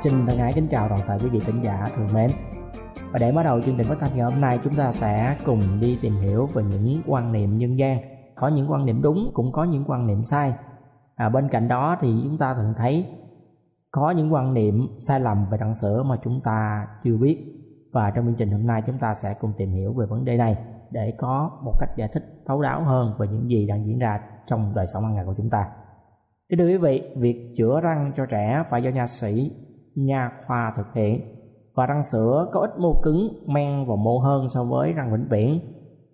Xin thân ái kính chào toàn thể quý vị khán giả thường mến. Và để bắt đầu chương trình phát thanh ngày hôm nay chúng ta sẽ cùng đi tìm hiểu về những quan niệm nhân gian. Có những quan niệm đúng cũng có những quan niệm sai. À, bên cạnh đó thì chúng ta thường thấy có những quan niệm sai lầm về đặng sữa mà chúng ta chưa biết và trong chương trình hôm nay chúng ta sẽ cùng tìm hiểu về vấn đề này để có một cách giải thích thấu đáo hơn về những gì đang diễn ra trong đời sống hàng ngày của chúng ta. Kính thưa quý vị, việc chữa răng cho trẻ phải do nha sĩ nha khoa thực hiện. Và răng sữa có ít mô cứng, men và mô hơn so với răng vĩnh viễn.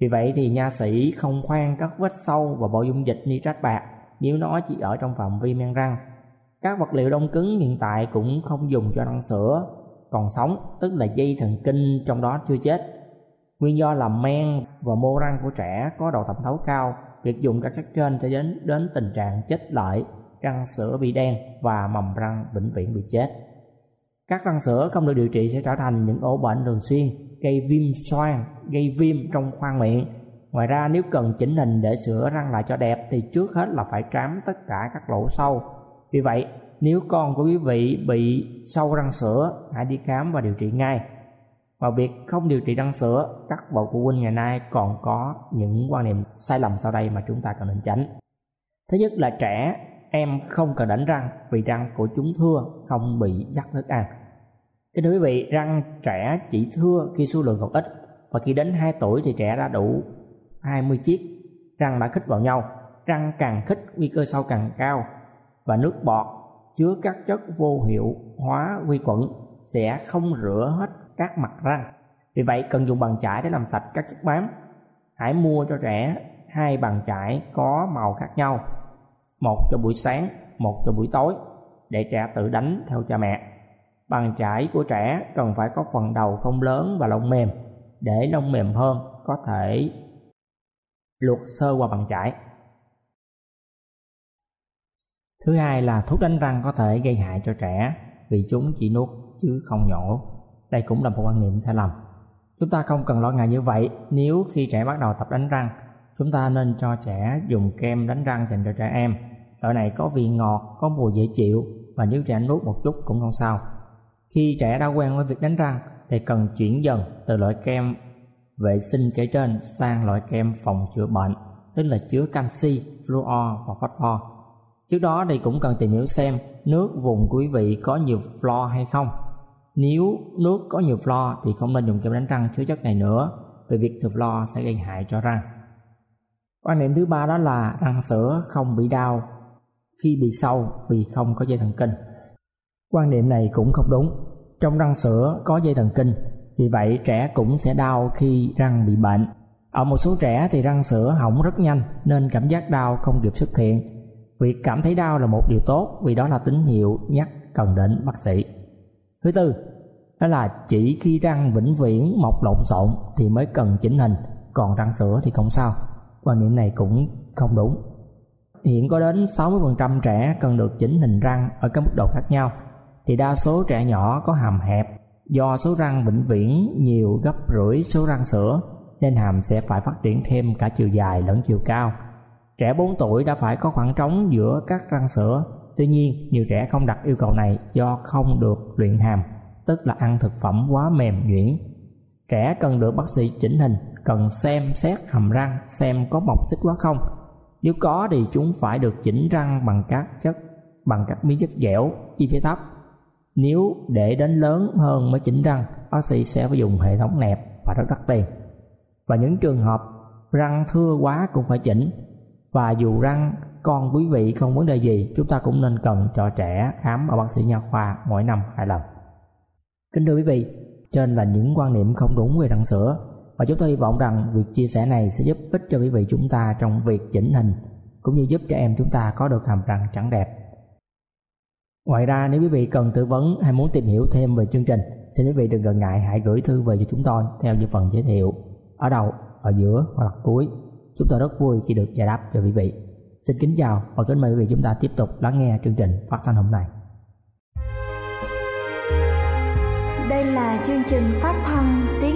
Vì vậy thì nha sĩ không khoan các vết sâu và bộ dung dịch nitrat bạc nếu nó chỉ ở trong phạm vi men răng. Các vật liệu đông cứng hiện tại cũng không dùng cho răng sữa, còn sống, tức là dây thần kinh trong đó chưa chết. Nguyên do là men và mô răng của trẻ có độ thẩm thấu cao, việc dùng các chất trên sẽ đến đến tình trạng chết lợi, răng sữa bị đen và mầm răng vĩnh viễn bị chết các răng sữa không được điều trị sẽ trở thành những ổ bệnh thường xuyên, gây viêm xoang, gây viêm trong khoang miệng. Ngoài ra, nếu cần chỉnh hình để sửa răng lại cho đẹp thì trước hết là phải trám tất cả các lỗ sâu. Vì vậy, nếu con của quý vị bị sâu răng sữa, hãy đi khám và điều trị ngay. Và việc không điều trị răng sữa, các bậc phụ huynh ngày nay còn có những quan niệm sai lầm sau đây mà chúng ta cần nên tránh thứ nhất là trẻ em không cần đánh răng vì răng của chúng thưa không bị dắt thức ăn Kính thưa quý vị, răng trẻ chỉ thưa khi số lượng còn ít và khi đến 2 tuổi thì trẻ đã đủ 20 chiếc răng đã khít vào nhau. Răng càng khít nguy cơ sâu càng cao và nước bọt chứa các chất vô hiệu hóa vi khuẩn sẽ không rửa hết các mặt răng. Vì vậy cần dùng bàn chải để làm sạch các chất bám. Hãy mua cho trẻ hai bàn chải có màu khác nhau, một cho buổi sáng, một cho buổi tối để trẻ tự đánh theo cha mẹ Bàn chải của trẻ cần phải có phần đầu không lớn và lông mềm để lông mềm hơn có thể luộc sơ qua bàn chải. Thứ hai là thuốc đánh răng có thể gây hại cho trẻ vì chúng chỉ nuốt chứ không nhổ. Đây cũng là một quan niệm sai lầm. Chúng ta không cần lo ngại như vậy nếu khi trẻ bắt đầu tập đánh răng, chúng ta nên cho trẻ dùng kem đánh răng dành cho trẻ em. Loại này có vị ngọt, có mùi dễ chịu và nếu trẻ nuốt một chút cũng không sao. Khi trẻ đã quen với việc đánh răng thì cần chuyển dần từ loại kem vệ sinh kể trên sang loại kem phòng chữa bệnh, tức là chứa canxi, fluor và phosphor. Trước đó thì cũng cần tìm hiểu xem nước vùng quý vị có nhiều fluor hay không. Nếu nước có nhiều fluor thì không nên dùng kem đánh răng chứa chất này nữa, vì việc thừa fluor sẽ gây hại cho răng. Quan niệm thứ ba đó là răng sữa không bị đau khi bị sâu vì không có dây thần kinh. Quan niệm này cũng không đúng. Trong răng sữa có dây thần kinh, vì vậy trẻ cũng sẽ đau khi răng bị bệnh. Ở một số trẻ thì răng sữa hỏng rất nhanh nên cảm giác đau không kịp xuất hiện. Việc cảm thấy đau là một điều tốt vì đó là tín hiệu nhắc cần đến bác sĩ. Thứ tư, đó là chỉ khi răng vĩnh viễn mọc lộn xộn thì mới cần chỉnh hình còn răng sữa thì không sao quan niệm này cũng không đúng hiện có đến 60% trẻ cần được chỉnh hình răng ở các mức độ khác nhau. Thì đa số trẻ nhỏ có hàm hẹp, do số răng vĩnh viễn nhiều gấp rưỡi số răng sữa, nên hàm sẽ phải phát triển thêm cả chiều dài lẫn chiều cao. Trẻ 4 tuổi đã phải có khoảng trống giữa các răng sữa. Tuy nhiên, nhiều trẻ không đặt yêu cầu này do không được luyện hàm, tức là ăn thực phẩm quá mềm nhuyễn. Trẻ cần được bác sĩ chỉnh hình, cần xem xét hàm răng xem có mọc xích quá không nếu có thì chúng phải được chỉnh răng bằng các chất, bằng các miếng chất dẻo, chi phí thấp. Nếu để đến lớn hơn mới chỉnh răng, bác sĩ sẽ phải dùng hệ thống nẹp và rất đắt tiền. Và những trường hợp răng thưa quá cũng phải chỉnh. Và dù răng con quý vị không vấn đề gì, chúng ta cũng nên cần cho trẻ khám ở bác sĩ nha khoa mỗi năm hai lần. Kính thưa quý vị, trên là những quan niệm không đúng về răng sữa và chúng tôi hy vọng rằng việc chia sẻ này sẽ giúp ích cho quý vị chúng ta trong việc chỉnh hình, cũng như giúp cho em chúng ta có được hàm răng trắng đẹp. Ngoài ra, nếu quý vị cần tư vấn hay muốn tìm hiểu thêm về chương trình, xin quý vị đừng ngần ngại hãy gửi thư về cho chúng tôi theo như phần giới thiệu. Ở đầu, ở giữa hoặc là cuối, chúng tôi rất vui khi được giải đáp cho quý vị. Xin kính chào và kính mời quý vị chúng ta tiếp tục lắng nghe chương trình phát thanh hôm nay. Đây là chương trình phát thanh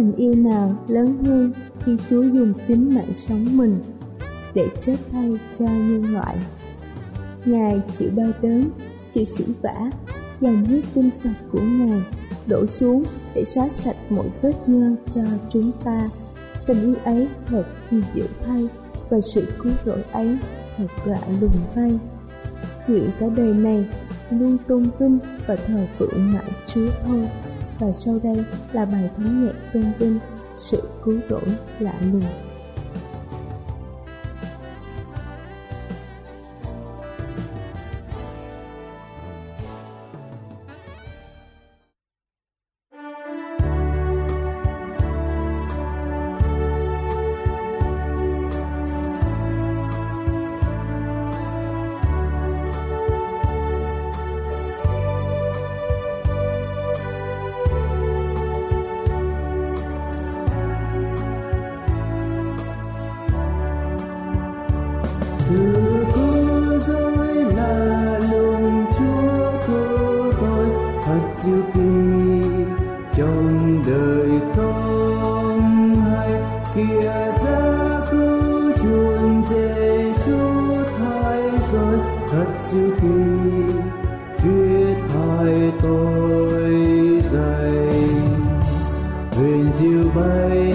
Tình yêu nào lớn hơn khi Chúa dùng chính mạng sống mình để chết thay cho nhân loại. Ngài chịu đau đớn, chịu sỉ vả, dòng huyết tinh sạch của Ngài đổ xuống để xóa sạch mọi vết nhơ cho chúng ta. Tình yêu ấy thật kỳ diệu thay và sự cứu rỗi ấy thật lạ lùng thay. Nguyện cả đời này luôn tôn vinh và thờ phượng ngại Chúa thôi và sau đây là bài thánh nhạc tôn vinh sự cứu rỗi lạ lùng. Sự khi huyết thay tôi dày huyền diệu bay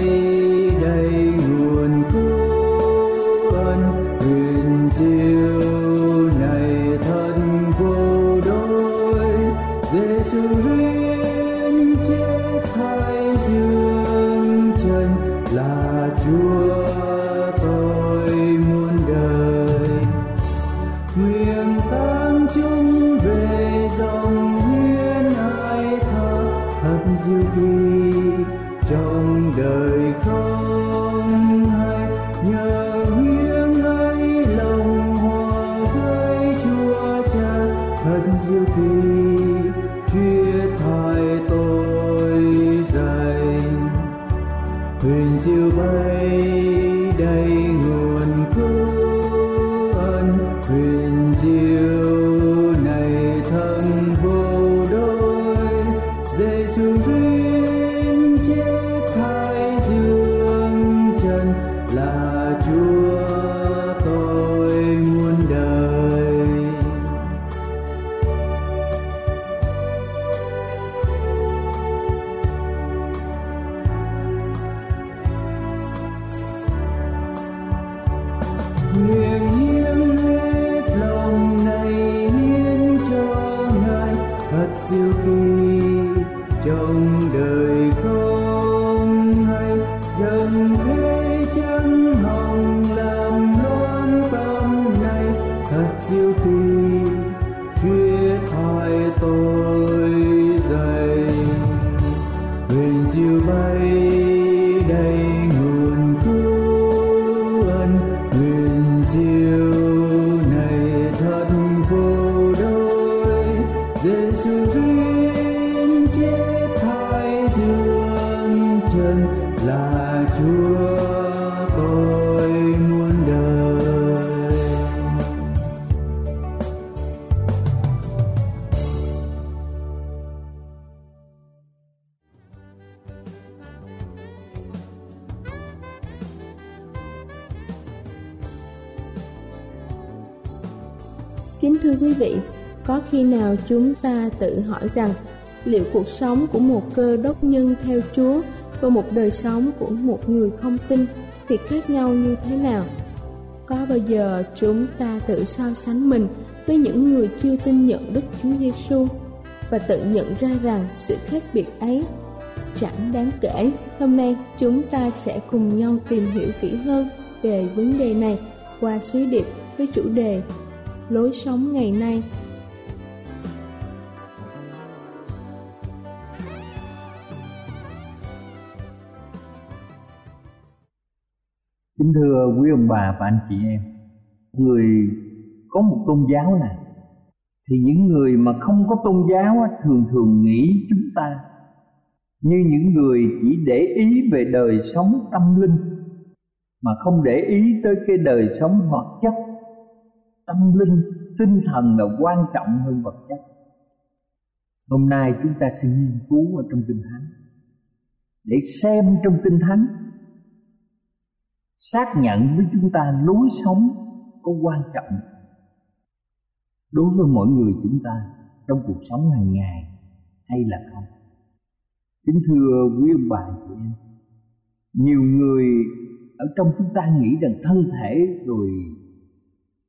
away. Hỏi rằng, liệu cuộc sống của một cơ đốc nhân theo Chúa và một đời sống của một người không tin thì khác nhau như thế nào? Có bao giờ chúng ta tự so sánh mình với những người chưa tin nhận Đức Chúa Giêsu và tự nhận ra rằng sự khác biệt ấy chẳng đáng kể. Hôm nay chúng ta sẽ cùng nhau tìm hiểu kỹ hơn về vấn đề này qua sứ điệp với chủ đề lối sống ngày nay Kính thưa quý ông bà và anh chị em Người có một tôn giáo này Thì những người mà không có tôn giáo thường thường nghĩ chúng ta Như những người chỉ để ý về đời sống tâm linh Mà không để ý tới cái đời sống vật chất. Tâm linh, tinh thần là quan trọng hơn vật chất. Hôm nay chúng ta sẽ nghiên cứu ở trong Kinh Thánh. Để xem trong Kinh Thánh xác nhận với chúng ta lối sống có quan trọng. Đối với mỗi người chúng ta trong cuộc sống hàng ngày hay là không. Kính thưa quý ông bà chị em, nhiều người ở trong chúng ta nghĩ rằng thân thể rồi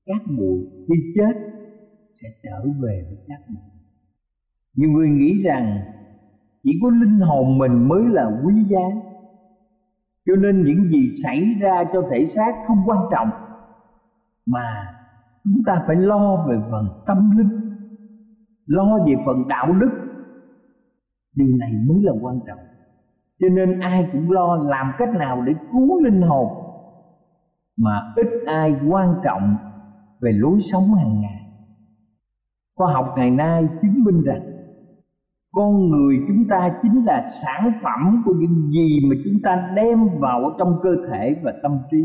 các bụi khi chết sẽ trở về với các bụi. Nhiều người nghĩ rằng chỉ có linh hồn mình mới là quý giá cho nên những gì xảy ra cho thể xác không quan trọng, mà chúng ta phải lo về phần tâm linh, lo về phần đạo đức. Điều này mới là quan trọng. Cho nên ai cũng lo làm cách nào để cứu linh hồn, mà ít ai quan trọng về lối sống hàng ngày. Khoa học ngày nay chứng minh rằng con người chúng ta chính là sản phẩm của những gì mà chúng ta đem vào trong cơ thể và tâm trí.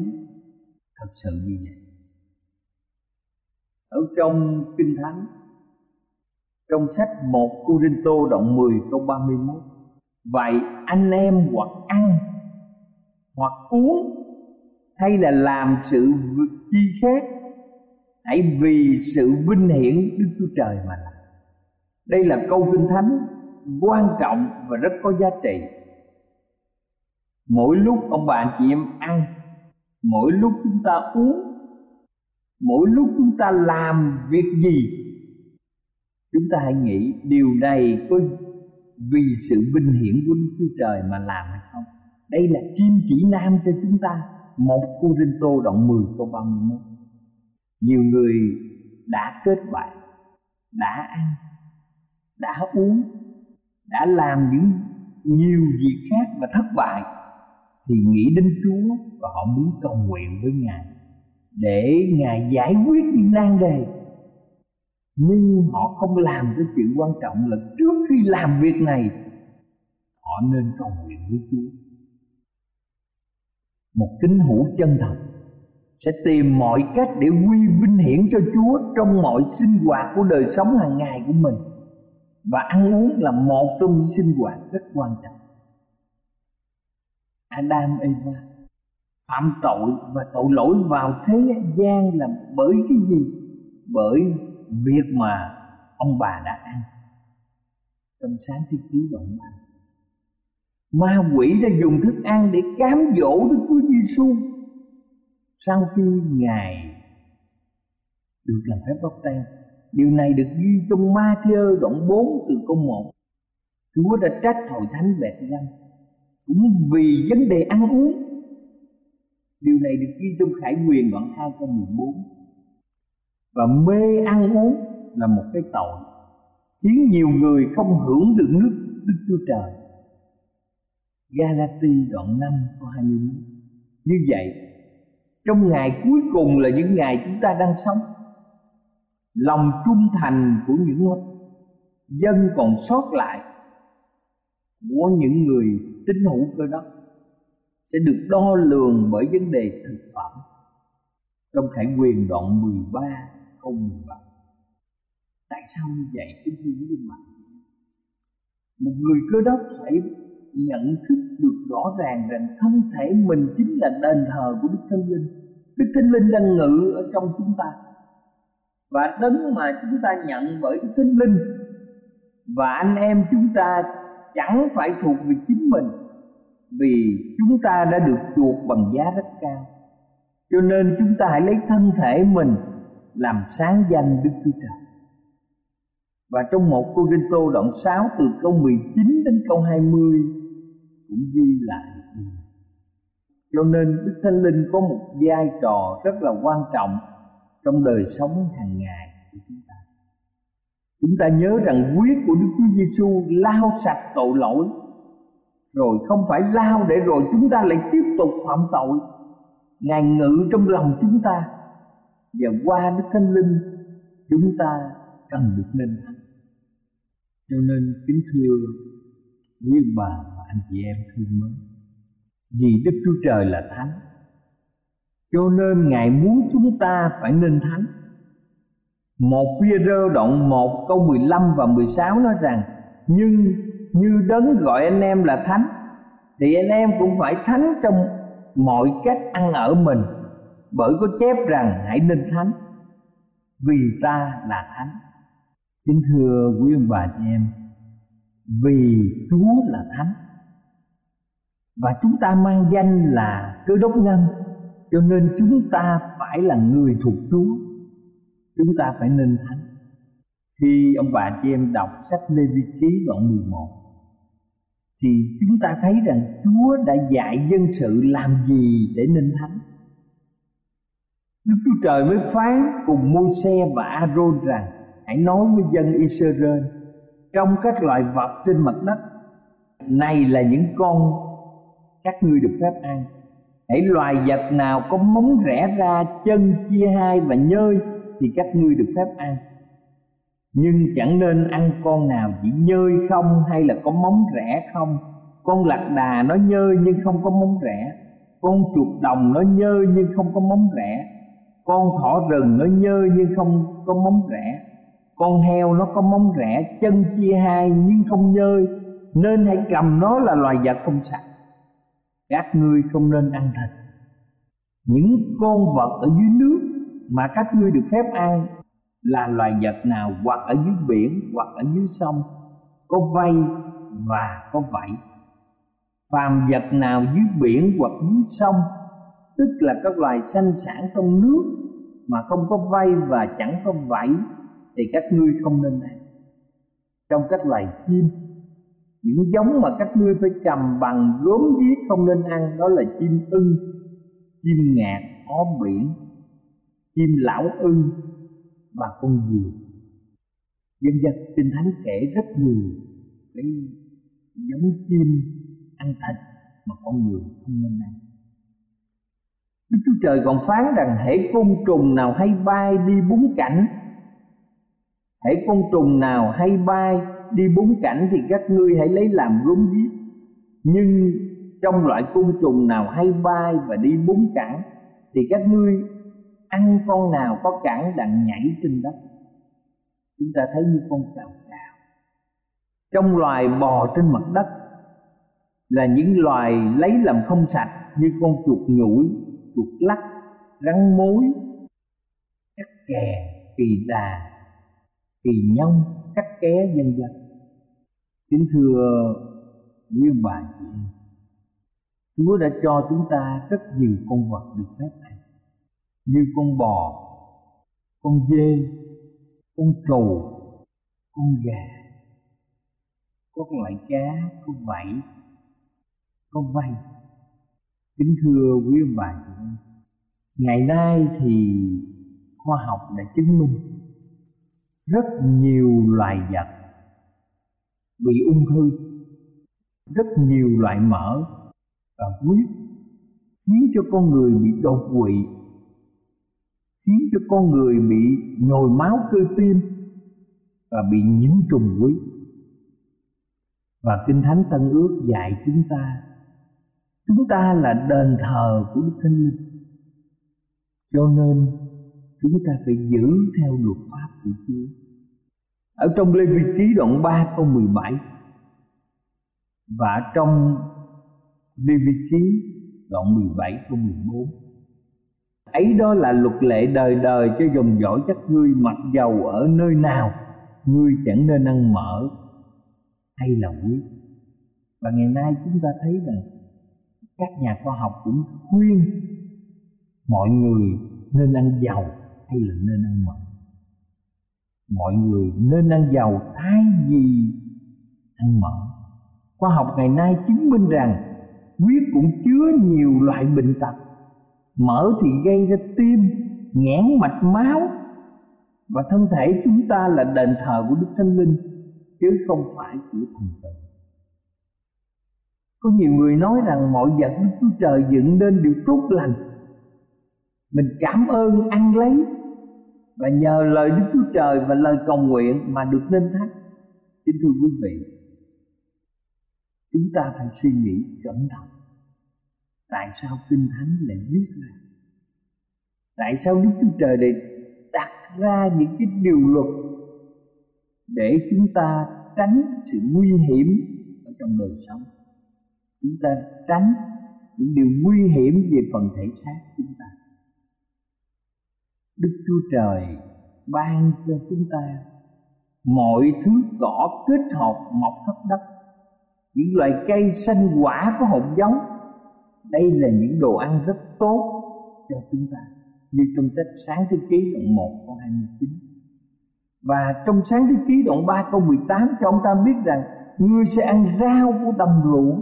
Thật sự như vậy. Ở trong kinh thánh, trong sách 1 Corinto đoạn 10 câu 31 Vậy anh em hoặc ăn, hoặc uống, hay là làm sự chi khác, hãy vì sự vinh hiển Đức Chúa Trời mà làm. Đây là câu kinh thánh quan trọng và rất có giá trị. Mỗi lúc ông bà anh chị em ăn, mỗi lúc chúng ta uống, mỗi lúc chúng ta làm việc gì, chúng ta hãy nghĩ điều này có vì sự vinh hiển của Đức Chúa Trời mà làm hay không. Đây là kim chỉ nam cho chúng ta, một cô Rinh Tô đoạn 10 câu 31 nhiều người đã kết bạn, đã ăn, đã uống đã làm những nhiều việc khác và thất bại, thì nghĩ đến Chúa và họ muốn cầu nguyện với Ngài để Ngài giải quyết những nan đề. Nhưng họ không làm cái chuyện quan trọng là trước khi làm việc này, họ nên cầu nguyện với Chúa. Một kính hữu chân thật sẽ tìm mọi cách để quy vinh hiển cho Chúa trong mọi sinh hoạt của đời sống hàng ngày của mình và ăn uống là một trong những sinh hoạt rất quan trọng. Adam, Eva phạm tội và tội lỗi vào thế gian là bởi cái gì? Bởi việc mà ông bà đã ăn. Trong sáng thiên ký đoạn ba ma quỷ đã dùng thức ăn để cám dỗ Đức Chúa Giêsu sau khi ngài được làm phép bóc tay Điều này được ghi trong Ma-thi-ơ đoạn 4 từ câu 1 Chúa đã trách hội thánh bẹt răng Cũng vì vấn đề ăn uống. Điều này được ghi trong Khải Quyền đoạn 2 câu 14 Và mê ăn uống là một cái tội, Khiến nhiều người không hưởng được nước Đức Chúa Trời. Galati đoạn 5 câu 21 Như vậy, Trong ngày cuối cùng là những ngày chúng ta đang sống Lòng trung thành của những dân còn sót lại Của những người tín hữu cơ đốc Sẽ được đo lường bởi vấn đề thực phẩm Trong Khải Quyền đoạn 13 câu 17 Tại sao như vậy kính thưa quý vị bạn Một người cơ đốc phải nhận thức được rõ ràng rằng thân thể mình chính là đền thờ của Đức Thánh Linh. Đức Thánh Linh đang ngự ở trong chúng ta. Và đấng mà chúng ta nhận bởi cái tinh Linh và anh em chúng ta chẳng phải thuộc về chính mình, vì chúng ta đã được chuộc bằng giá rất cao. Cho nên chúng ta hãy lấy thân thể mình làm sáng danh Đức Chúa Trời. Và trong một Cô Rinh Tô đoạn 6 từ câu 19 đến câu 20 cũng ghi lại. Cho nên Đức Thánh Linh có một vai trò rất là quan trọng trong đời sống hàng ngày của chúng ta. Chúng ta nhớ rằng huyết của Đức Chúa Giêsu lao sạch tội lỗi, rồi không phải lao để rồi chúng ta lại tiếp tục phạm tội. Ngài ngự trong lòng chúng ta và qua Đức Thánh Linh, chúng ta cần được nên thánh. Cho nên kính thưa quý bà và anh chị em thương mến, vì đức chúa trời là thánh cho nên ngài muốn chúng ta phải nên thánh một phía rơ đoạn 1 câu 15 và 16 nói rằng, Nhưng như đấng gọi anh em là thánh, Thì anh em cũng phải thánh trong mọi cách ăn ở mình, Bởi có chép rằng hãy nên thánh Vì ta là thánh. Kính thưa quý ông bà chị em, vì Chúa là thánh, và chúng ta mang danh là cơ đốc nhân cho nên chúng ta phải là người thuộc Chúa. Chúng ta phải nên thánh khi ông bà chị em đọc sách Lê Vi Ký đoạn 11 thì chúng ta thấy rằng Chúa đã dạy dân sự làm gì để nên thánh Đức Chúa Trời mới phán cùng Môi-se và A-rôn rằng, hãy nói với dân Israel trong các loài vật trên mặt đất, này là những con các ngươi được phép ăn hãy loài vật nào có móng rẽ ra, chân chia hai và nhơi thì các ngươi được phép ăn. Nhưng chẳng nên ăn con nào chỉ nhơi không hay là có móng rẽ không. Con lạc đà nó nhơi nhưng không có móng rẽ. Con chuột đồng nó nhơi nhưng không có móng rẽ. Con thỏ rừng nó nhơi nhưng không có móng rẽ. Con heo nó có móng rẽ, chân chia hai nhưng không nhơi. Nên hãy cầm nó là loài vật không sạch các ngươi không nên ăn thịt. Những con vật ở dưới nước mà các ngươi được phép ăn là loài vật nào, hoặc ở dưới biển, hoặc ở dưới sông, có vây và có vảy phàm vật nào dưới biển hoặc dưới sông, tức là các loài sanh sản trong nước mà không có vây và chẳng có vảy thì các ngươi không nên ăn. Trong các loài chim những giống mà các ngươi phải cầm bằng gốm viết không nên ăn. Đó là chim ưng, chim ngạc ó biển, chim lão ưng và con diều. Dân dân, kinh thánh kể rất nhiều cái giống chim ăn thịt mà con người không nên ăn. Đức Chúa Trời còn phán rằng, hễ côn trùng nào hay bay đi bốn cảnh hãy con trùng nào hay bay đi bốn cảnh thì các ngươi hãy lấy làm gốm giết. Nhưng trong loại côn trùng nào hay bay và đi bốn cẳng thì các ngươi ăn con nào có cẳng đặng nhảy trên đất. Chúng ta thấy như con cào cào. Trong loài bò trên mặt đất là những loài lấy làm không sạch như con chuột nhủi chuột lắc, rắn mối cắt kè, kỳ đà, kỳ nhông cắt ké dân dân kính thưa quý ông bà chị em chúa đã cho chúng ta rất nhiều con vật được phép ăn như con bò con dê con trầu, con gà có loại cá có vảy có vây. Kính thưa quý ông bà chị em ngày nay thì khoa học đã chứng minh rất nhiều loài vật bị ung thư. Rất nhiều loại mỡ và huyết khiến cho con người bị đột quỵ, khiến cho con người bị nhồi máu cơ tim và bị nhiễm trùng huyết. Và kinh thánh tân ước dạy chúng ta chúng ta là đền thờ của đức thánh linh. Cho nên chúng ta phải giữ theo luật pháp của Chúa. Ở trong Lê Vi Ký đoạn 3 câu 17 và trong Lê Vi Ký đoạn 17 câu 14 ấy đó là luật lệ đời đời cho dòng dõi các ngươi mặc dầu ở nơi nào, ngươi chẳng nên ăn mỡ hay là quý. Và ngày nay chúng ta thấy rằng các nhà khoa học cũng khuyên mọi người nên ăn dầu hay là nên ăn mỡ mọi người nên ăn giàu thay vì ăn mặn. khoa học ngày nay chứng minh rằng huyết cũng chứa nhiều loại bệnh tật. Mỡ thì gây ra tim nghẽn mạch máu, và thân thể chúng ta là đền thờ của đức thánh linh, chứ không phải của thần tượng. Có nhiều người nói rằng mọi vật đức chúa trời dựng nên đều tốt lành. Mình cảm ơn ăn lấy và nhờ lời đức chúa trời và lời cầu nguyện mà được nên thánh kính thưa quý vị, chúng ta phải suy nghĩ cẩn thận. Tại sao kinh thánh lại viết ra? Tại sao đức chúa trời lại đặt ra những cái điều luật để chúng ta tránh sự nguy hiểm ở trong đời sống? Chúng ta tránh những điều nguy hiểm về phần thể xác chúng ta đức chúa trời ban cho chúng ta mọi thứ cỏ kết hợp mọc khắp đất. Những loại cây xanh quả có hột giống. Đây là những đồ ăn rất tốt cho chúng ta. Như trong sách sáng thế ký đoạn 1 câu 29 và trong sáng thế ký đoạn 3 câu 18 cho ông ta biết rằng ngươi sẽ ăn rau của đầm ruộng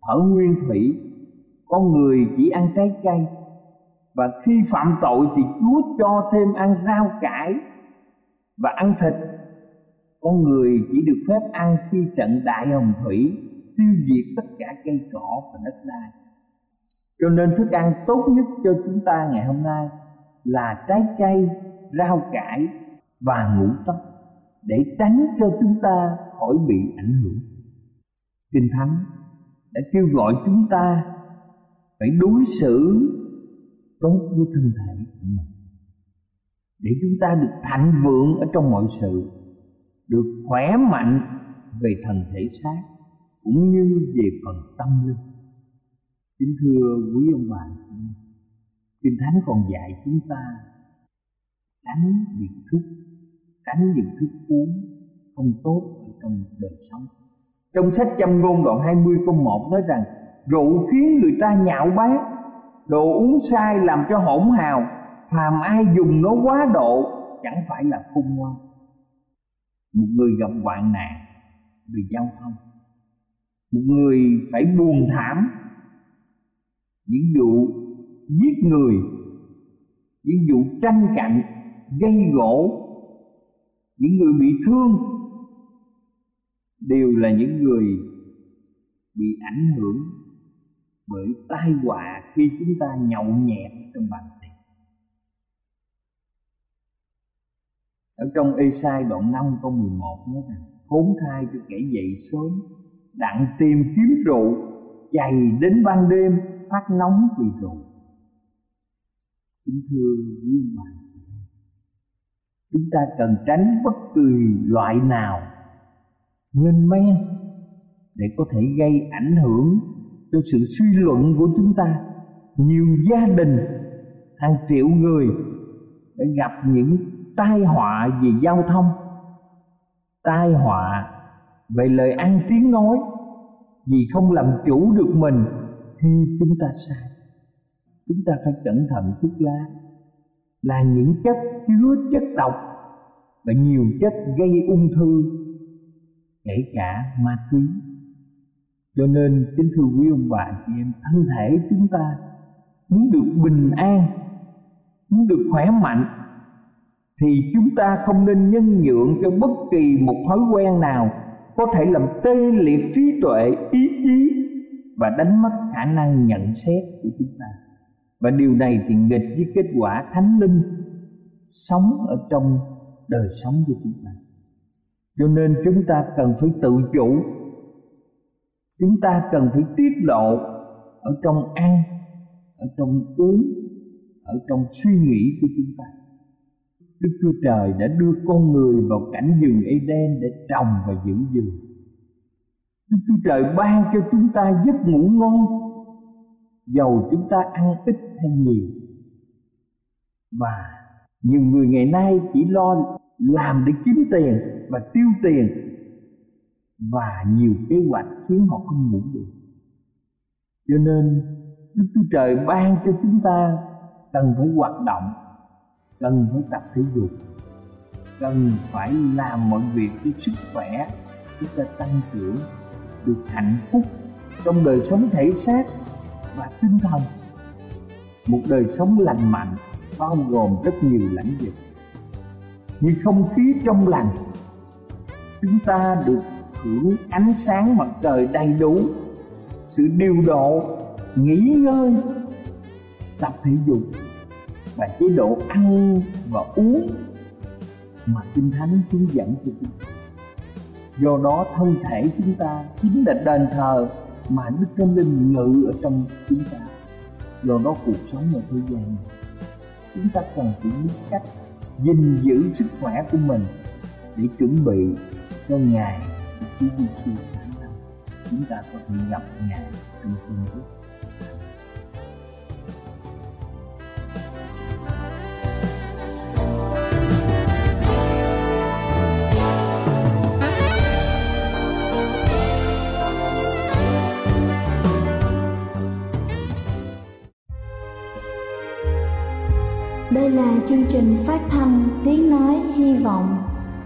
ở nguyên thủy. Con người chỉ ăn trái cây và khi phạm tội thì Chúa cho thêm ăn rau cải và ăn thịt. Con người chỉ được phép ăn khi trận đại hồng thủy tiêu diệt tất cả cây cỏ và đất đai. Cho nên thức ăn tốt nhất cho chúng ta ngày hôm nay là trái cây, rau cải và ngũ cốc để tránh cho chúng ta khỏi bị ảnh hưởng. Kinh thánh đã kêu gọi chúng ta phải đối xử tốt với thân thể của mình. Để chúng ta được thạnh vượng ở trong mọi sự, được khỏe mạnh về thần thể xác, cũng như về phần tâm linh. Kính thưa quý ông bà kinh thánh còn dạy chúng ta tránh việc thức, tránh những thức uống không tốt ở trong đời sống. Trong sách châm ngôn đoạn 20 câu 1 nói rằng, rượu khiến người ta nhạo báng đồ uống sai làm cho hỗn hào, phàm ai dùng nó quá độ, chẳng phải là khôn ngoan. Một người gặp hoạn nạn vì giao thông. Một người phải buồn thảm. Những vụ giết người, những vụ tranh cạnh, gây gỗ, những người bị thương đều là những người bị ảnh hưởng bởi tai họa khi chúng ta nhậu nhẹt trong bàn tiệc. Ở trong Ê-sai đoạn 5 câu 11 nói rằng, khốn thai cho kẻ dậy sớm, đặng tìm kiếm rượu chày đến ban đêm phát nóng vì rượu. Kính thưa quý ông bà chúng ta cần tránh bất kỳ loại nào lên men để có thể gây ảnh hưởng cho sự suy luận của chúng ta. Nhiều gia đình, hàng triệu người đã gặp những tai họa về giao thông, tai họa về lời ăn tiếng nói. Vì không làm chủ được mình khi chúng ta sai. Chúng ta phải cẩn thận thuốc lá. Là những chất chứa chất độc và nhiều chất gây ung thư, kể cả ma túy cho nên kính thưa quý ông bà chị em, thân thể chúng ta muốn được bình an, muốn được khỏe mạnh, thì chúng ta không nên nhân nhượng cho bất kỳ một thói quen nào có thể làm tê liệt trí tuệ, ý chí và đánh mất khả năng nhận xét của chúng ta. Và điều này thì nghịch với kết quả thánh linh sống ở trong đời sống của chúng ta. Cho nên chúng ta cần phải tự chủ chúng ta cần phải tiết lộ ở trong ăn ở trong uống ở trong suy nghĩ của chúng ta Đức Chúa Trời đã đưa con người vào cảnh rừng Eden để trồng và giữ rừng. Đức Chúa Trời ban cho chúng ta giấc ngủ ngon, dầu chúng ta ăn ít hay nhiều. Và nhiều người ngày nay chỉ lo làm để kiếm tiền và tiêu tiền và nhiều kế hoạch khiến họ không ngủ được. Cho nên, Đức Chúa Trời ban cho chúng ta cần phải hoạt động, cần phải tập thể dục, cần phải làm mọi việc với sức khỏe, chúng ta tăng trưởng, được hạnh phúc trong đời sống thể xác và tinh thần một đời sống lành mạnh bao gồm rất nhiều lãnh vực như không khí trong lành, chúng ta được hưởng ánh sáng mặt trời đầy đủ. Sự điều độ, nghỉ ngơi, tập thể dục và chế độ ăn và uống mà kinh thánh hướng dẫn cho chúng ta. Do đó thân thể chúng ta chính là đền thờ mà đức thánh linh ngự ở trong chúng ta. Do đó cuộc sống ở thế gian này chúng ta cần phải biết cách gìn giữ sức khỏe của mình để chuẩn bị cho ngày của Chúa Giêsu tháng năm chúng ta có thể gặp ngài trong thiên quốc Đây là chương trình phát thanh Tiếng Nói Hy Vọng